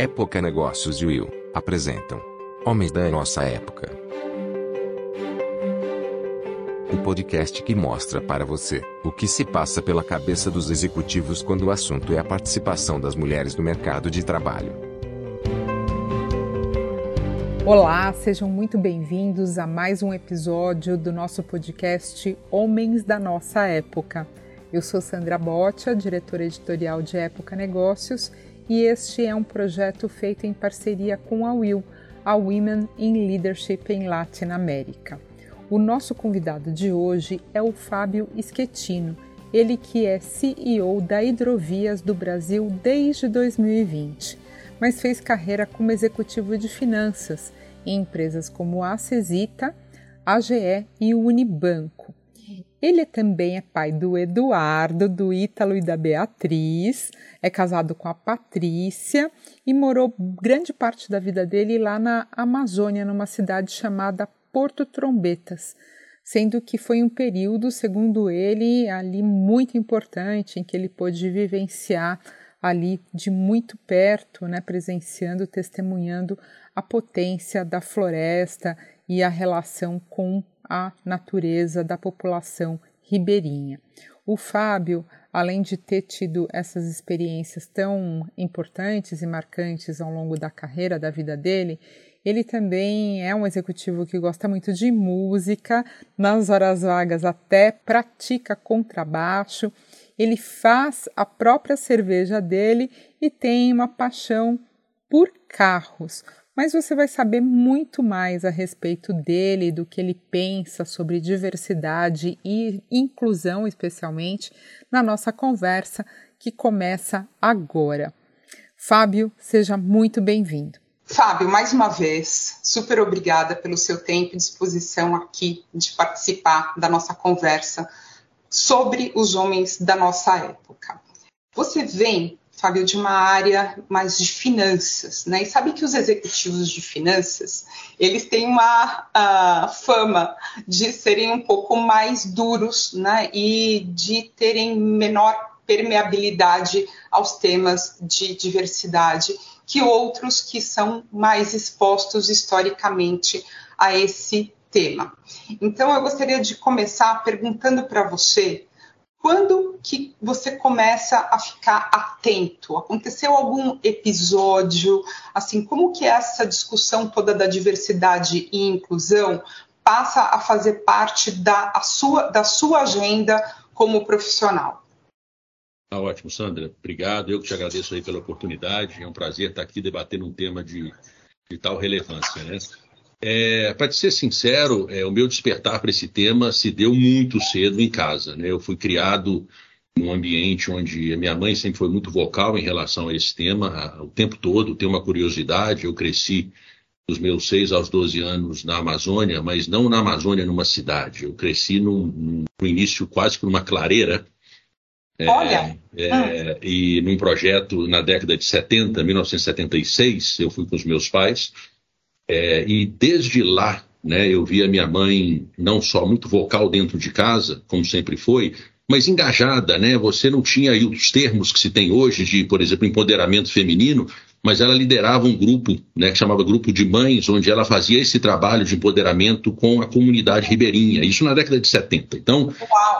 Época Negócios e Will apresentam Homens da Nossa Época. O podcast que mostra para você o que se passa pela cabeça dos executivos quando o assunto é a participação das mulheres no mercado de trabalho. Olá, sejam muito bem-vindos a mais um episódio do nosso podcast Homens da Nossa Época. Eu sou Sandra Botia, diretora editorial de Época Negócios, e este é um projeto feito em parceria com a Will, a Women in Leadership em Latin América. O nosso convidado de hoje é o Fábio Schettino, ele que é CEO da Hidrovias do Brasil desde 2020, mas fez carreira como executivo de finanças em empresas como a Cesita, AGE e o Unibanco. Ele também é pai do Eduardo, do Ítalo e da Beatriz, é casado com a Patrícia e morou grande parte da vida dele lá na Amazônia, numa cidade chamada Porto Trombetas, sendo que foi um período, segundo ele, ali muito importante em que ele pôde vivenciar ali de muito perto, né, presenciando, testemunhando a potência da floresta e a relação com a natureza da população ribeirinha. O Fábio, além de ter tido essas experiências tão importantes e marcantes ao longo da carreira, da vida dele, ele também é um executivo que gosta muito de música, nas horas vagas até pratica contrabaixo. Ele faz a própria cerveja dele e tem uma paixão por carros mas você vai saber muito mais a respeito dele, do que ele pensa sobre diversidade e inclusão, especialmente, na nossa conversa que começa agora. Fábio, seja muito bem-vindo. Fábio, mais uma vez, super obrigada pelo seu tempo e disposição aqui de participar da nossa conversa sobre os homens da nossa época. Você vem Fábio, de uma área mais de finanças, né? E sabe que os executivos de finanças, eles têm uma uh, fama de serem um pouco mais duros, né? E de terem menor permeabilidade aos temas de diversidade que outros que são mais expostos historicamente a esse tema. Então, eu gostaria de começar perguntando para você quando que você começa a ficar atento? Aconteceu algum episódio, assim, como que essa discussão toda da diversidade e inclusão passa a fazer parte da, sua, da sua agenda como profissional? Tá ótimo, Sandra. Obrigado. Eu que te agradeço aí pela oportunidade. É um prazer estar aqui debatendo um tema de, de tal relevância, né? É, para ser sincero, é, o meu despertar para esse tema se deu muito cedo em casa. Né? Eu fui criado num ambiente onde a minha mãe sempre foi muito vocal em relação a esse tema, o tempo todo, tem uma curiosidade. Eu cresci dos meus 6 aos 12 anos na Amazônia, mas não na Amazônia numa cidade. Eu cresci num, no início quase que numa clareira. É, Olha! É, ah. E num projeto na década de 70, 1976, eu fui com os meus pais é, e desde lá, né, eu vi a minha mãe não só muito vocal dentro de casa, como sempre foi, mas engajada, né? Você não tinha aí os termos que se tem hoje de, por exemplo, empoderamento feminino, mas ela liderava um grupo, né, que chamava Grupo de Mães, onde ela fazia esse trabalho de empoderamento com a comunidade ribeirinha, isso na década de 70. Então,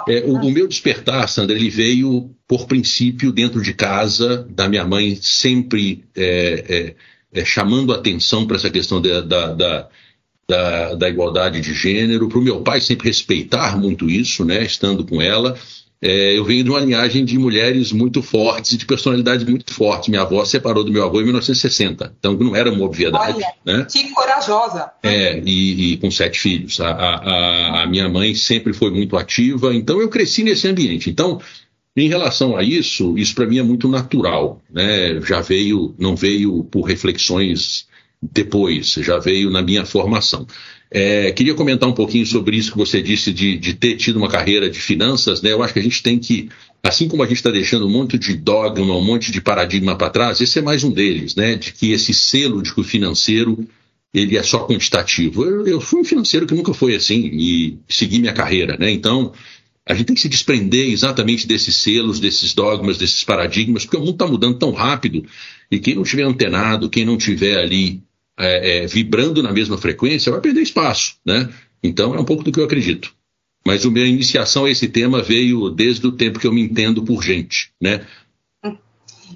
é, o, o, meu despertar, Sandra, ele veio por princípio dentro de casa, da minha mãe sempre é, é, é, chamando atenção para essa questão da, da, da, da, da igualdade de gênero, para o meu pai sempre respeitar muito isso, né, estando com ela. É, eu venho de uma linhagem de mulheres muito fortes e de personalidades muito fortes. Minha avó separou do meu avô em 1960, então não era uma obviedade. Olha, né? Que corajosa! É, e, e com sete filhos. A, a, a, minha mãe sempre foi muito ativa, então eu cresci nesse ambiente. Então, em relação a isso, isso para mim é muito natural, né? Já veio, não veio por reflexões depois, já veio na minha formação. É, queria comentar um pouquinho sobre isso que você disse de, de, ter tido uma carreira de finanças, né? Eu acho que a gente tem que, assim como a gente está deixando um monte de dogma, um monte de paradigma para trás, esse é mais um deles, né? De que esse selo de que o financeiro ele é só quantitativo. Eu, eu fui um financeiro que nunca foi assim e segui minha carreira, né? Então a gente tem que se desprender exatamente desses selos, desses dogmas, desses paradigmas, porque o mundo está mudando tão rápido E quem não tiver antenado, quem não tiver ali é, é, vibrando na mesma frequência, vai perder espaço, né? Então é um pouco do que eu acredito. Mas a minha iniciação a esse tema veio desde o tempo que eu me entendo por gente, né?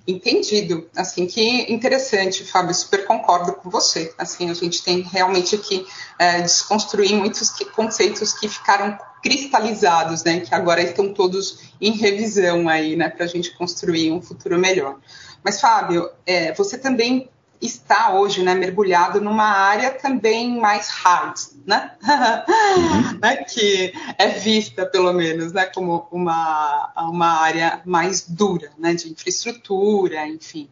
Entendido. Assim, que interessante, Fábio, super concordo com você. Assim, a gente tem realmente que é, desconstruir muitos conceitos que ficaram cristalizados, né, que agora estão todos em revisão aí, né, para a gente construir um futuro melhor. Mas, Fábio, é, você também está hoje né, mergulhado numa área também mais hard, né? Uhum. né? que é vista, pelo menos, né, como uma, uma área mais dura, né, de infraestrutura, enfim.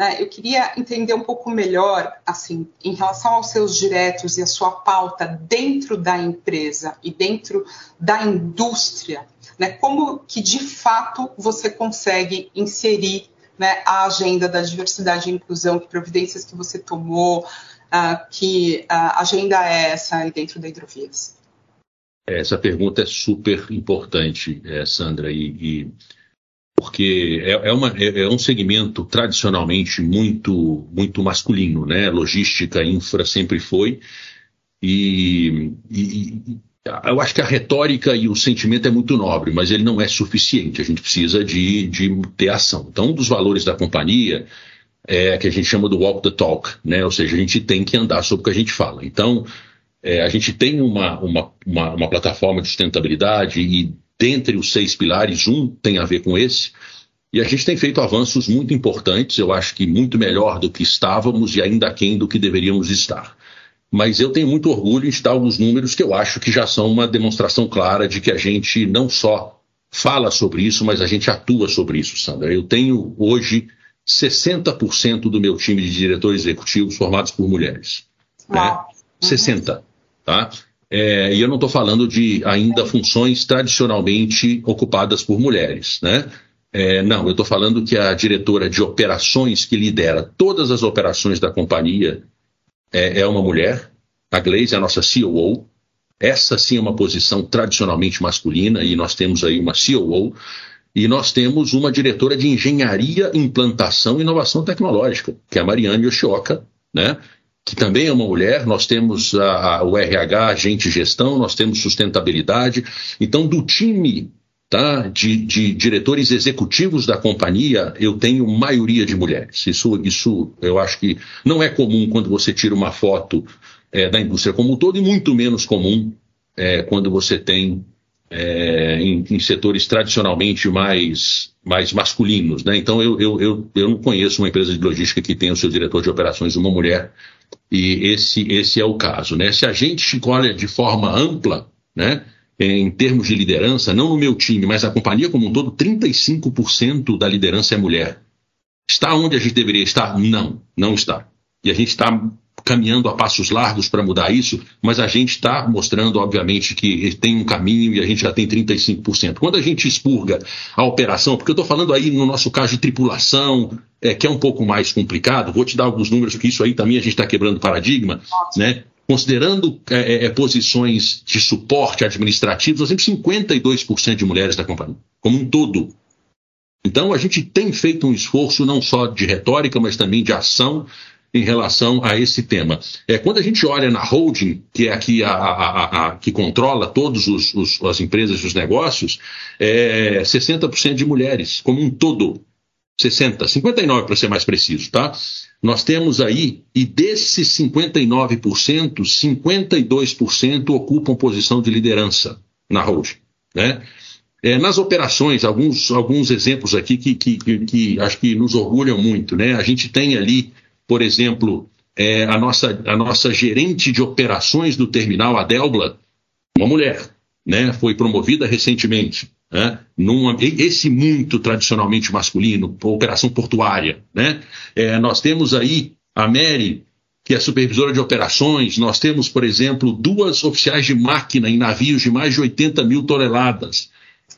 Né? Eu queria entender um pouco melhor, assim, em relação aos seus diretos e a sua pauta dentro da empresa e dentro da indústria, né, como que de fato você consegue inserir né, a agenda da diversidade e inclusão, que providências que você tomou, uh, que uh, agenda é essa dentro da Hidrovias? Essa pergunta é super importante, é, Sandra, e, e porque é, é, uma, é, é, um segmento tradicionalmente muito, muito masculino, né? Logística, infra sempre foi. E, e, eu acho que a retórica e o sentimento é muito nobre, mas ele não é suficiente. A gente precisa de, de ter ação. Então, um dos valores da companhia é que a gente chama do walk the talk, né? Ou seja, a gente tem que andar sobre o que a gente fala. Então, é, a gente tem uma, uma, uma, uma, plataforma de sustentabilidade e dentre os seis pilares, um tem a ver com esse. E a gente tem feito avanços muito importantes, eu acho que muito melhor do que estávamos e ainda aquém do que deveríamos estar. Mas eu tenho muito orgulho em dar alguns números que eu acho que já são uma demonstração clara de que a gente não só fala sobre isso, mas a gente atua sobre isso, Sandra. Eu tenho hoje 60% do meu time de diretores executivos formados por mulheres. Né? 60, tá? É, e eu não estou falando de ainda funções tradicionalmente ocupadas por mulheres, né? É, não, eu estou falando que a diretora de operações que lidera todas as operações da companhia é, é uma mulher, a Glaze é a nossa COO. Essa sim é uma posição tradicionalmente masculina e nós temos aí uma COO e nós temos uma diretora de engenharia, implantação e inovação tecnológica, que é a Mariane Yoshioka, né? Que também é uma mulher, nós temos a, a, o RH, agente gestão, nós temos sustentabilidade. Então, do time tá? De, de, diretores executivos da companhia, eu tenho maioria de mulheres. Isso, isso eu acho que não é comum quando você tira uma foto é, da indústria como um todo e muito menos comum é, quando você tem é, em, em, setores tradicionalmente mais, mais masculinos. Né? Então, eu, eu, eu, eu não conheço uma empresa de logística que tenha o seu diretor de operações uma mulher, e esse, esse é o caso. Né? Se a gente olha de forma ampla, né, em termos de liderança, não no meu time, mas a companhia como um todo, 35% da liderança é mulher. Está onde a gente deveria estar? Não, não está. E a gente está caminhando a passos largos para mudar isso, mas a gente está mostrando, obviamente, que tem um caminho e a gente já tem 35%. Quando a gente expurga a operação, porque eu estou falando aí no nosso caso de tripulação, é, que é um pouco mais complicado, vou te dar alguns números, porque isso aí também a gente está quebrando paradigma, né? considerando é, é, é, posições de suporte administrativo, nós temos 52% de mulheres da companhia, como um todo. Então, a gente tem feito um esforço não só de retórica, mas também de ação em relação a esse tema. É, quando a gente olha na holding, que é aqui a, a, a que controla todas as empresas e os negócios, é 60% de mulheres, como um todo. 60, 59 para ser mais preciso, tá? Nós temos aí, e desses 59%, 52% ocupam posição de liderança na holding, né? É, nas operações, alguns, alguns exemplos aqui que, que, que, que, acho que nos orgulham muito, né? A gente tem ali, por exemplo, é, a, nossa, a nossa gerente de operações do terminal, a Delbla, uma mulher, né? Foi promovida recentemente né? Num, esse muito tradicionalmente masculino, operação portuária. Né? É, nós temos aí a Mary, que é supervisora de operações, nós temos, por exemplo, duas oficiais de máquina em navios de mais de 80 mil toneladas,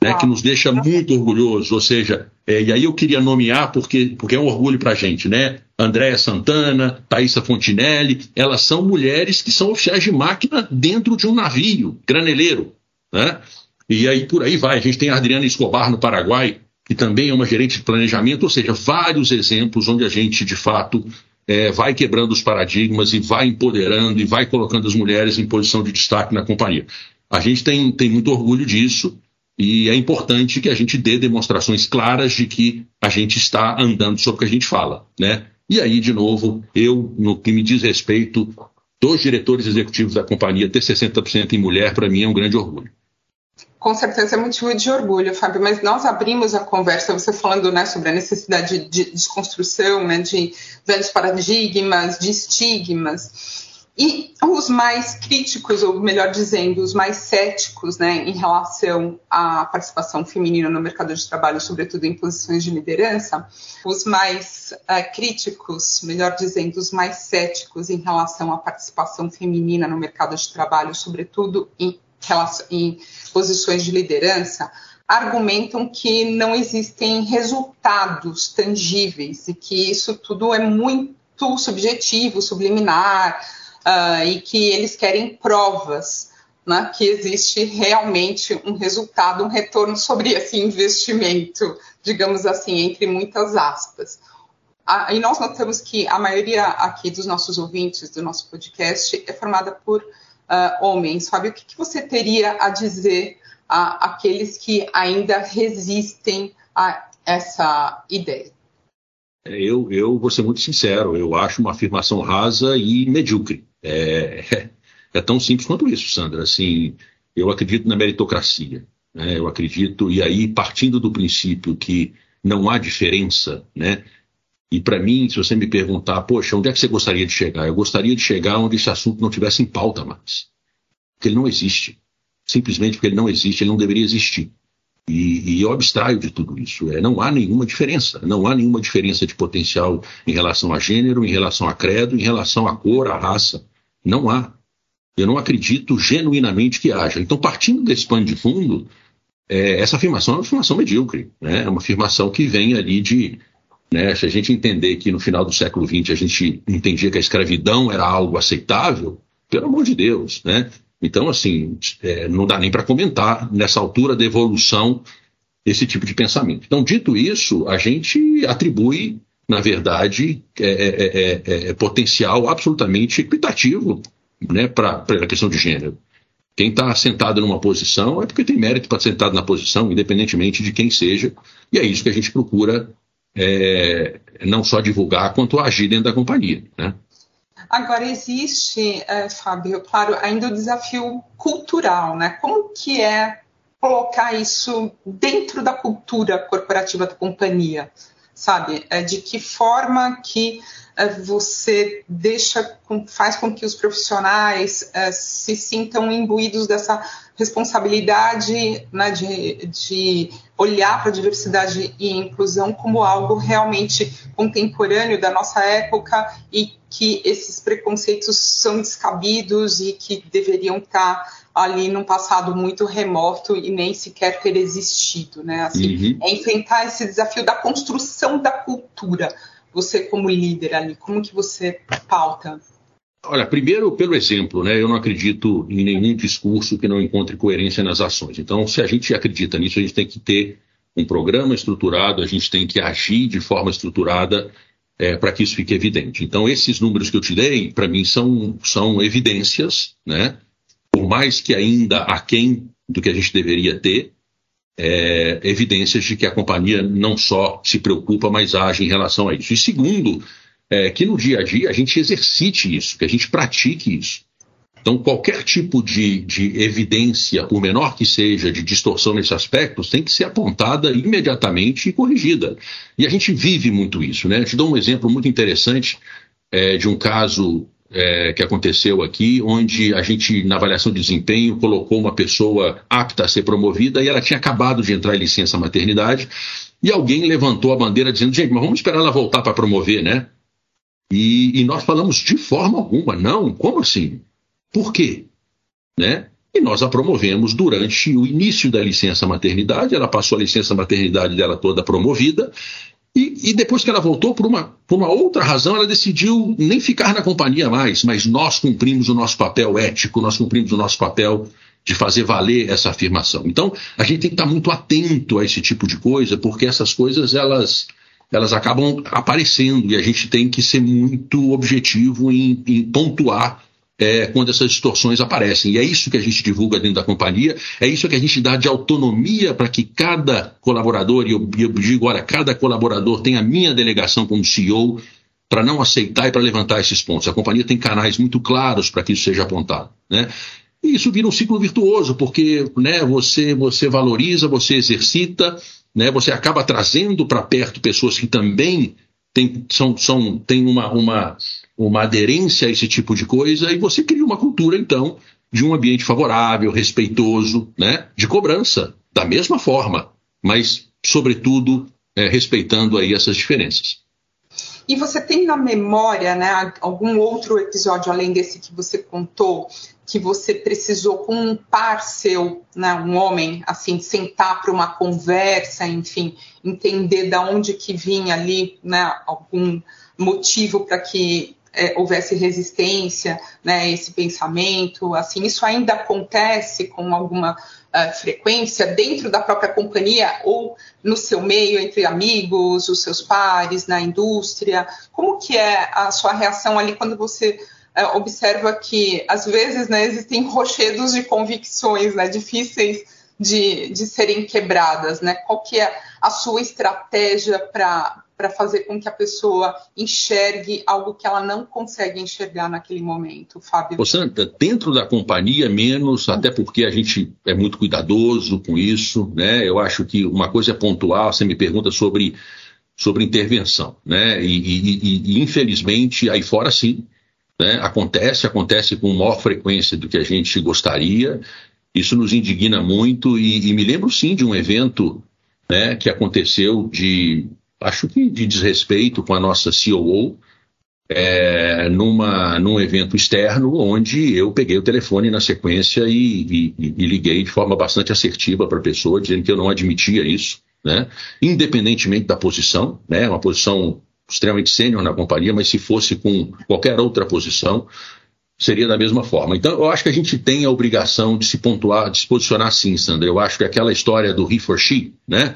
né, que nos deixa muito orgulhosos. Ou seja, é, e aí eu queria nomear porque, porque é um orgulho para a gente, né? Andréa Santana, Thaisa Fontinelli, elas são mulheres que são oficiais de máquina dentro de um navio, graneleiro, né? E aí por aí vai. A gente tem a Adriana Escobar no Paraguai, que também é uma gerente de planejamento, ou seja, vários exemplos onde a gente, de fato, é, vai quebrando os paradigmas e vai empoderando e vai colocando as mulheres em posição de destaque na companhia. A gente tem, tem muito orgulho disso e é importante que a gente dê demonstrações claras de que a gente está andando sobre o que a gente fala. Né? E aí, de novo, eu, no que me diz respeito dos diretores executivos da companhia, ter 60% em mulher, para mim é um grande orgulho. Com certeza é motivo de orgulho, Fábio, mas nós abrimos a conversa, você falando né, sobre a necessidade de desconstrução, né, de velhos paradigmas, de estigmas. E os mais críticos, ou melhor dizendo, os mais céticos né, em relação à participação feminina no mercado de trabalho, sobretudo em posições de liderança, os mais uh, críticos, melhor dizendo, os mais céticos em relação à participação feminina no mercado de trabalho, sobretudo em em posições de liderança, argumentam que não existem resultados tangíveis e que isso tudo é muito subjetivo, subliminar, uh, e que eles querem provas né, que existe realmente um resultado, um retorno sobre esse investimento, digamos assim, entre muitas aspas. Ah, e nós notamos que a maioria aqui dos nossos ouvintes do nosso podcast é formada por uh, homens. Fábio, o que, que, você teria a dizer a aqueles que ainda resistem a essa ideia? Eu, eu vou ser muito sincero, eu acho uma afirmação rasa e medíocre. É, é, é tão simples quanto isso, Sandra. Assim, eu acredito na meritocracia. Né? Eu acredito, e aí, partindo do princípio que não há diferença, né? E para mim, se você me perguntar, poxa, onde é que você gostaria de chegar? Eu gostaria de chegar onde esse assunto não tivesse em pauta mais. Porque ele não existe. Simplesmente porque ele não existe, ele não deveria existir. E, e abstraio de tudo isso. É, não há nenhuma diferença. Não há nenhuma diferença de potencial em relação a gênero, em relação a credo, em relação à cor, à raça. Não há. Eu não acredito genuinamente que haja. Então, partindo desse pano de fundo, é, essa afirmação é uma afirmação medíocre. Né? É uma afirmação que vem ali de né? Se a gente entender que no final do século XX a gente entendia que a escravidão era algo aceitável, pelo amor de Deus, né? Então, assim, é, não dá nem para comentar nessa altura da evolução esse tipo de pensamento. Então, dito isso, a gente atribui, na verdade, é, é, é, é potencial absolutamente equitativo né, para a questão de gênero. Quem está sentado numa posição é porque tem mérito para sentado na posição, independentemente de quem seja, e é isso que a gente procura é, não só divulgar, quanto agir dentro da companhia. Né? Agora, existe, é, Fábio, claro, ainda o desafio cultural, né? Como que é colocar isso dentro da cultura corporativa da companhia, sabe? É, de que forma que é, você deixa, faz com que os profissionais se sintam imbuídos dessa responsabilidade né, de, de olhar para a diversidade e inclusão como algo realmente contemporâneo da nossa época e que esses preconceitos são descabidos e que deveriam estar ali num passado muito remoto e nem sequer ter existido, né? Assim, uhum. É enfrentar esse desafio da construção da cultura. Você como líder ali, como que você pauta Olha, primeiro pelo exemplo, né? Eu não acredito em nenhum discurso que não encontre coerência nas ações. Então, se a gente acredita nisso, a gente tem que ter um programa estruturado, a gente tem que agir de forma estruturada é, para que isso fique evidente. Então, esses números que eu te dei, para mim, são, são evidências, né? Por mais que ainda aquém do que a gente deveria ter, é, evidências de que a companhia não só se preocupa, mas age em relação a isso. E segundo, é, que no dia a dia a gente exercite isso, que a gente pratique isso. Então, qualquer tipo de, de evidência, por menor que seja, de distorção nesses aspectos, tem que ser apontada imediatamente e corrigida. E a gente vive muito isso. Né? Eu te dou um exemplo muito interessante é, de um caso é, que aconteceu aqui, onde a gente, na avaliação de desempenho, colocou uma pessoa apta a ser promovida e ela tinha acabado de entrar em licença maternidade. E alguém levantou a bandeira dizendo: gente, mas vamos esperar ela voltar para promover, né? E, e, nós falamos de forma alguma, não, como assim? Por quê? Né? E nós a promovemos durante o início da licença maternidade, ela passou a licença maternidade dela toda promovida, e, e, depois que ela voltou, por uma, por uma outra razão, ela decidiu nem ficar na companhia mais, mas nós cumprimos o nosso papel ético, nós cumprimos o nosso papel de fazer valer essa afirmação. Então, a gente tem que estar muito atento a esse tipo de coisa, porque essas coisas elas elas acabam aparecendo e a gente tem que ser muito objetivo em, em pontuar é, quando essas distorções aparecem. E é isso que a gente divulga dentro da companhia, é isso que a gente dá de autonomia para que cada colaborador, e eu, eu digo, olha, cada colaborador tem a minha delegação como CEO para não aceitar e para levantar esses pontos. A companhia tem canais muito claros para que isso seja apontado. Né? E isso vira um ciclo virtuoso, porque né, você, você valoriza, você exercita, né, você acaba trazendo para perto pessoas que também têm, são, são, têm uma, uma, uma aderência a esse tipo de coisa, e você cria uma cultura, então, de um ambiente favorável, respeitoso, né, de cobrança, da mesma forma, mas, sobretudo, é, respeitando aí essas diferenças. E você tem na memória, né, algum outro episódio além desse que você contou, que você precisou com um par seu, né, um homem, assim, sentar para uma conversa, enfim, entender da onde que vinha ali, né, algum motivo para que é, houvesse resistência, né, esse pensamento, assim, isso ainda acontece com alguma uh, frequência dentro da própria companhia ou no seu meio, entre amigos, os seus pares, na indústria? Como que é a sua reação ali quando você uh, observa que, às vezes, né, existem rochedos de convicções né, difíceis de, de serem quebradas, né? Qual que é a sua estratégia para para fazer com que a pessoa enxergue algo que ela não consegue enxergar naquele momento, Fábio? Ô Santa, dentro da companhia, menos, até porque a gente é muito cuidadoso com isso, né? Eu acho que uma coisa é pontual, você me pergunta sobre, sobre intervenção, né? E, e, e, infelizmente, aí fora sim, né? acontece, acontece com maior frequência do que a gente gostaria, isso nos indigna muito e, e me lembro sim de um evento né, que aconteceu de acho que de desrespeito com a nossa COO, é, numa, num evento externo, onde eu peguei o telefone na sequência e, e, e liguei de forma bastante assertiva para a pessoa, dizendo que eu não admitia isso, né? independentemente da posição, né? uma posição extremamente sênior na companhia, mas se fosse com qualquer outra posição, seria da mesma forma. Então, eu acho que a gente tem a obrigação de se pontuar, de se posicionar assim, Sandra. Eu acho que aquela história do he for she, né?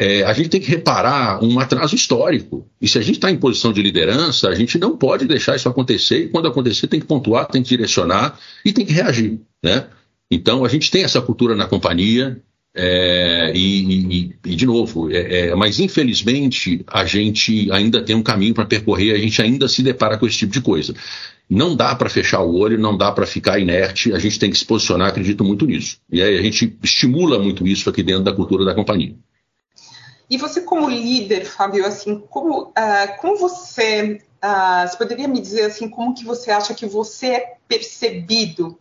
É, a gente tem que reparar um atraso histórico. E se a gente está em posição de liderança, a gente não pode deixar isso acontecer. E quando acontecer, tem que pontuar, tem que direcionar e tem que reagir. Né? Então, a gente tem essa cultura na companhia. É, e, e, e, de novo, é, é, mas infelizmente a gente ainda tem um caminho para percorrer, a gente ainda se depara com esse tipo de coisa. Não dá para fechar o olho, não dá para ficar inerte, a gente tem que se posicionar, acredito muito nisso. E aí a gente estimula muito isso aqui dentro da cultura da companhia. E você, como líder, Fábio, assim, como, uh, como você, uh, você poderia me dizer assim, como que você acha que você é percebido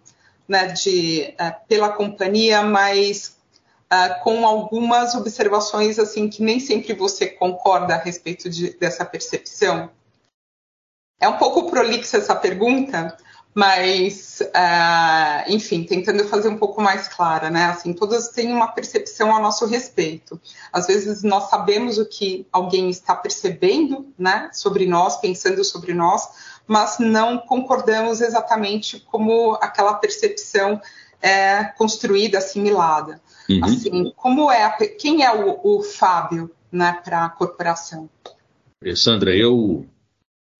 né, de, uh, pela companhia, mas com algumas observações assim que nem sempre você concorda a respeito de, dessa percepção? É um pouco prolixa essa pergunta, mas, uh, enfim, tentando fazer um pouco mais clara, né? Assim, todas têm uma percepção a nosso respeito. Às vezes nós sabemos o que alguém está percebendo, né, sobre nós, pensando sobre nós, mas não concordamos exatamente como aquela percepção é construída, assimilada. Uhum. Assim, como é, a, quem é o, o Fábio, né, para a corporação? Sandra, eu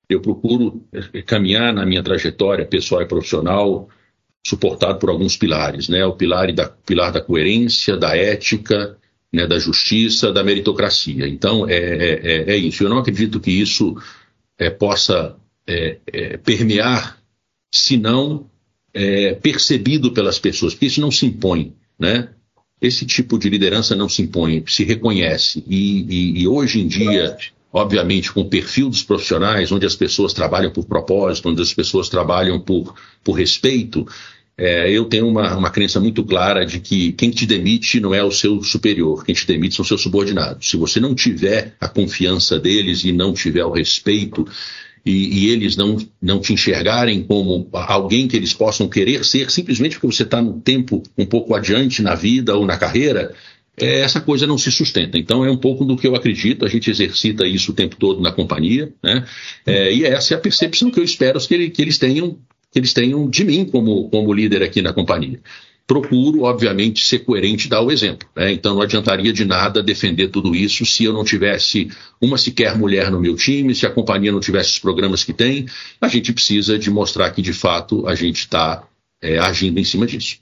eu procuro eh, caminhar na minha trajetória pessoal e profissional suportado por alguns pilares, né? O pilar da, pilar da coerência, da ética, né? da justiça, da meritocracia. Então, é, é, é, é isso. Eu não acredito que isso é, possa é, permear, se não é, percebido pelas pessoas, porque isso não se impõe, né? Esse tipo de liderança não se impõe, se reconhece. E, e, e hoje em dia obviamente, com o perfil dos profissionais, onde as pessoas trabalham por propósito, onde as pessoas trabalham por, por respeito, é, eu tenho uma, uma crença muito clara de que quem te demite não é o seu superior, quem te demite são seus subordinados. Se você não tiver a confiança deles e não tiver o respeito, e, e, eles não, não te enxergarem como alguém que eles possam querer ser, simplesmente porque você está no tempo um pouco adiante na vida ou na carreira, é, essa coisa não se sustenta. Então é um pouco do que eu acredito, a gente exercita isso o tempo todo na companhia, né? É, e essa é a percepção que eu espero que, ele, que, eles tenham, que eles tenham de mim como, como líder aqui na companhia. procuro, obviamente, ser coerente e dar o exemplo. Né? Então não adiantaria de nada defender tudo isso se eu não tivesse uma sequer mulher no meu time, se a companhia não tivesse os programas que tem. A gente precisa de mostrar que, de fato, a gente está é, agindo em cima disso.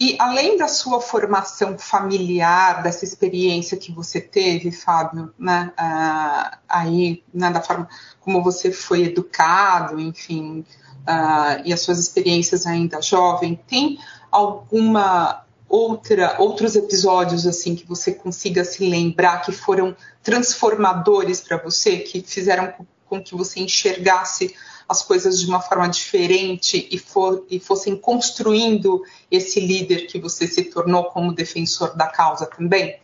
E além da sua formação familiar, dessa experiência que você teve, Fábio, né, uh, aí, né, da forma como você foi educado, enfim, uh, e as suas experiências ainda jovem, tem alguma outra outros episódios assim que você consiga se lembrar que foram transformadores para você, que fizeram com que você enxergasse as coisas de uma forma diferente e, for, e fossem construindo esse líder que você se tornou como defensor da causa também?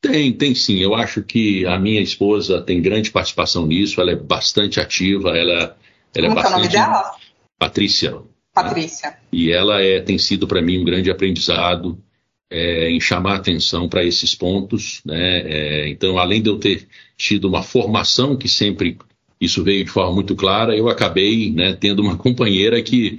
Tem, tem sim. Eu acho que a minha esposa tem grande participação nisso, ela é bastante ativa, ela, ela Como é bastante. é o nome dela? Patrícia. Patrícia. Né? E ela é, tem sido para mim um grande aprendizado é, em chamar atenção para esses pontos. Né? É, então, além de eu ter tido uma formação que sempre isso veio de forma muito clara, eu acabei né, tendo uma companheira que,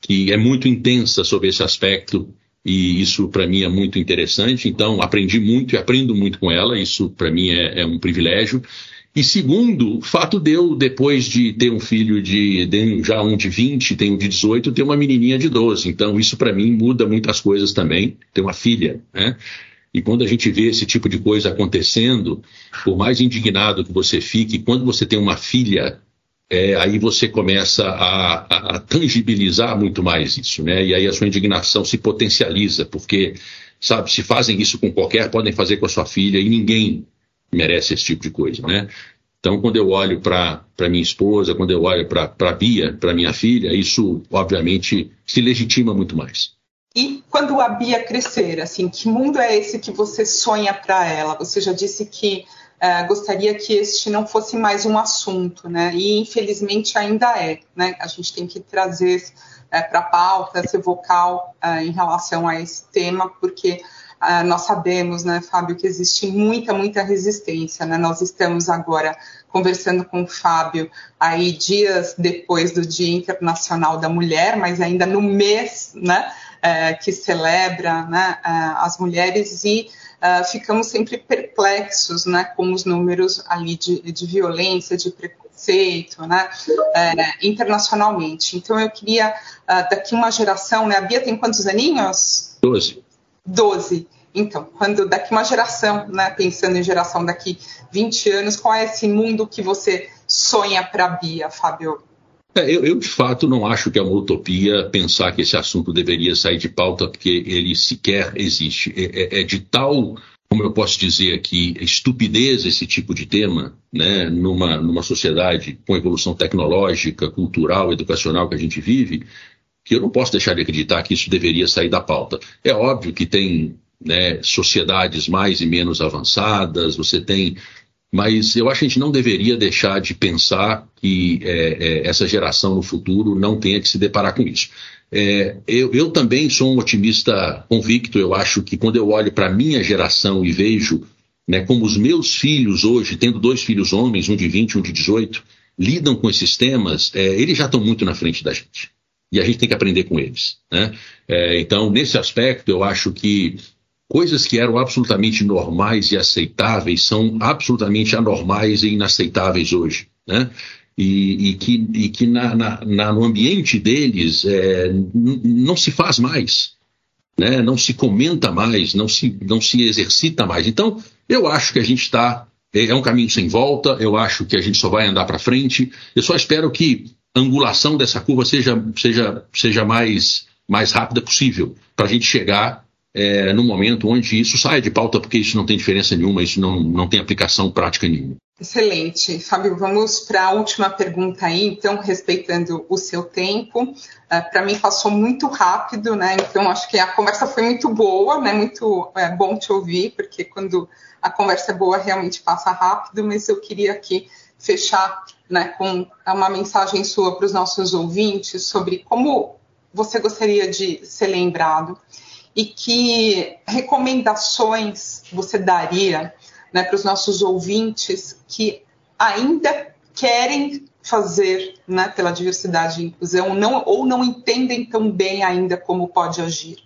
que é muito intensa sobre esse aspecto e isso para mim é muito interessante. Então, aprendi muito e aprendo muito com ela, isso para mim é, é, um privilégio. E segundo, o fato de eu, depois de ter um filho de, de já um de 20, tenho um de 18, ter uma menininha de 12. Então, isso para mim muda muitas coisas também. Ter uma filha, né? E quando a gente vê esse tipo de coisa acontecendo, por mais indignado que você fique, quando você tem uma filha, é, aí você começa a, a, a, tangibilizar muito mais isso, né? E aí a sua indignação se potencializa, porque, sabe, se fazem isso com qualquer, podem fazer com a sua filha e ninguém merece esse tipo de coisa, né? Então, quando eu olho para minha esposa, quando eu olho para a Bia, para minha filha, isso obviamente se legitima muito mais. E quando a Bia crescer, assim, que mundo é esse que você sonha para ela? Você já disse que uh, gostaria que este não fosse mais um assunto, né? E infelizmente ainda é, né? A gente tem que trazer uh, é, para a pauta, ser vocal uh, em relação a esse tema, porque nós sabemos, né, Fábio, que existe muita, muita resistência, né? Nós estamos agora conversando com o Fábio aí dias depois do Dia Internacional da Mulher, mas ainda no mês, né? É, que celebra né, é, as mulheres e é, ficamos sempre perplexos né, com os números ali de, de violência, de preconceito, né, é, internacionalmente. Então eu queria, daqui uma geração, né, a Bia tem quantos aninhos? Doze. Doze. Então, quando daqui uma geração, né, pensando em geração daqui 20 anos, qual é esse mundo que você sonha para a Bia, Fábio? É, eu, eu, de fato, não acho que é uma utopia pensar que esse assunto deveria sair de pauta, porque ele sequer existe. É, é, é de tal, como eu posso dizer aqui, estupidez esse tipo de tema, né, numa, numa sociedade com evolução tecnológica, cultural, educacional que a gente vive, que eu não posso deixar de acreditar que isso deveria sair da pauta. É óbvio que tem né, sociedades mais e menos avançadas, você tem mas eu acho que a gente não deveria deixar de pensar que é, é, essa geração no futuro não tenha que se deparar com isso. É, eu, eu, também sou um otimista convicto, eu acho que quando eu olho para a minha geração e vejo né, como os meus filhos hoje, tendo dois filhos homens, um de 20 um de 18, lidam com esses temas, é, eles já estão muito na frente da gente. E a gente tem que aprender com eles. Né? É, então, nesse aspecto, eu acho que coisas que eram absolutamente normais e aceitáveis são absolutamente anormais e inaceitáveis hoje, né? E, e que, e que na, na, na, no ambiente deles é, não se faz mais, né? não se comenta mais, não se, não se exercita mais. Então, eu acho que a gente está. É, é um caminho sem volta, eu acho que a gente só vai andar para frente. Eu só espero que a angulação dessa curva seja, seja, seja mais, mais rápida possível, para a gente chegar é, no momento onde isso sai de pauta, porque isso não tem diferença nenhuma, isso não, não tem aplicação prática nenhuma. Excelente. Fábio, vamos para a última pergunta aí, então, respeitando o seu tempo. Uh, para mim passou muito rápido, né? Então, acho que a conversa foi muito boa, né? Muito é, bom te ouvir, porque quando a conversa é boa, realmente passa rápido, mas eu queria aqui fechar né, com uma mensagem sua para os nossos ouvintes sobre como você gostaria de ser lembrado e que recomendações você daria né, para os nossos ouvintes que ainda querem fazer né, pela diversidade e inclusão, não, ou não entendem tão bem ainda como pode agir.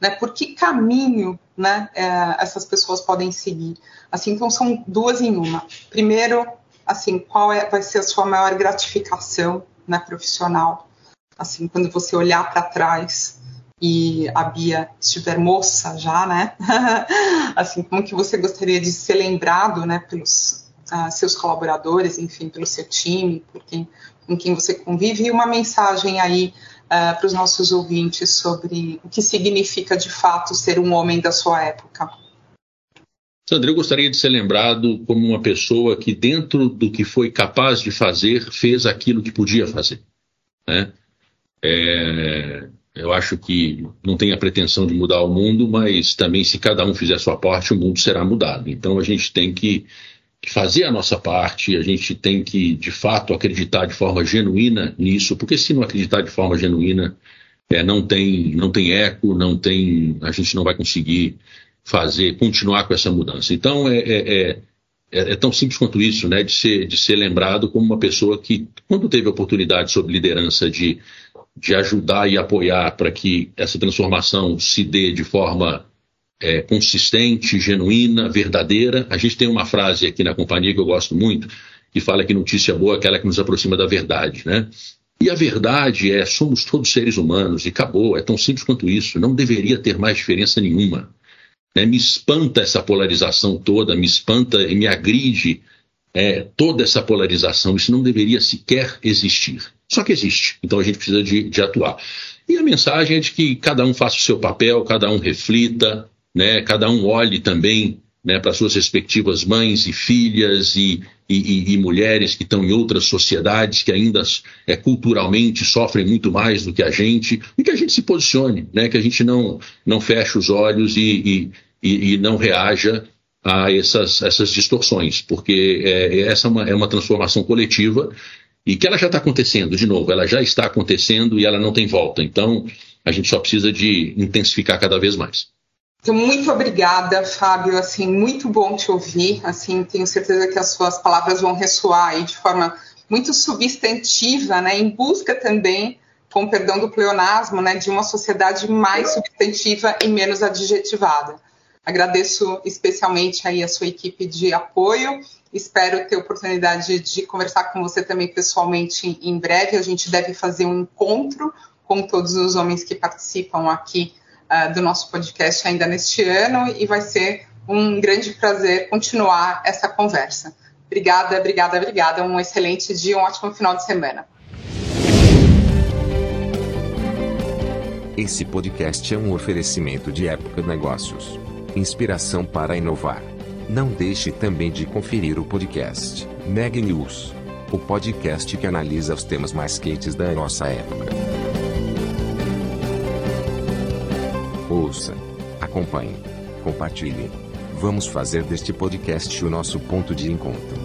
Né, por que caminho né, é, essas pessoas podem seguir? Assim, então são duas em uma. Primeiro, assim, qual é, vai ser a sua maior gratificação né, profissional? Assim, quando você olhar para trás e a Bia estiver moça já, né? assim, como que você gostaria de ser lembrado, né, pelos uh, seus colaboradores, enfim, pelo seu time, por quem, com quem você convive, e uma mensagem aí uh, para os nossos ouvintes sobre o que significa de fato ser um homem da sua época. Sandra, eu gostaria de ser lembrado como uma pessoa que, dentro do que foi capaz de fazer, fez aquilo que podia fazer. Né? É, eu acho que não tem a pretensão de mudar o mundo, mas também, se cada um fizer sua parte, o mundo será mudado. Então, a gente tem que fazer a nossa parte, a gente tem que, de fato, acreditar de forma genuína nisso, porque se não acreditar de forma genuína, é, não, tem, não tem eco, não tem, a gente não vai conseguir fazer, continuar com essa mudança. Então, é, é, é, é tão simples quanto isso, né, de ser, de ser lembrado como uma pessoa que, quando teve a oportunidade sob liderança de, de ajudar e apoiar para que essa transformação se dê de forma é, consistente, genuína, verdadeira. A gente tem uma frase aqui na companhia que eu gosto muito, que fala que notícia boa é aquela que nos aproxima da verdade, né? E a verdade é, somos todos seres humanos e acabou, é tão simples quanto isso, não deveria ter mais diferença nenhuma. Né? Me espanta essa polarização toda, me espanta e me agride é, toda essa polarização, isso não deveria sequer existir. Só que existe, então a gente precisa de, de atuar. E a mensagem é de que cada um faça o seu papel, cada um reflita, né, cada um olhe também né, para suas respectivas mães e filhas e, e, e, mulheres que estão em outras sociedades que ainda é, culturalmente sofrem muito mais do que a gente, e que a gente se posicione, né, que a gente não, não feche os olhos e, e, e não reaja a essas, essas distorções, porque é, essa é uma, é uma transformação coletiva e que ela já está acontecendo, de novo, ela já está acontecendo e ela não tem volta. Então, a gente só precisa de intensificar cada vez mais. Então, muito obrigada, Fábio. Assim, muito bom te ouvir. Assim, tenho certeza que as suas palavras vão ressoar aí de forma muito substantiva, né, em busca também, com perdão do pleonasmo, né, de uma sociedade mais substantiva e menos adjetivada. Agradeço especialmente aí a sua equipe de apoio. Espero ter oportunidade de conversar com você também pessoalmente em breve. A gente deve fazer um encontro com todos os homens que participam aqui uh, do nosso podcast ainda neste ano e vai ser um grande prazer continuar essa conversa. Obrigada, obrigada, obrigada. Um excelente dia, um ótimo final de semana. Esse podcast é um oferecimento de Época Negócios. Inspiração para inovar. Não deixe também de conferir o podcast Neg News, o podcast que analisa os temas mais quentes da nossa época. Ouça, acompanhe, compartilhe. Vamos fazer deste podcast o nosso ponto de encontro.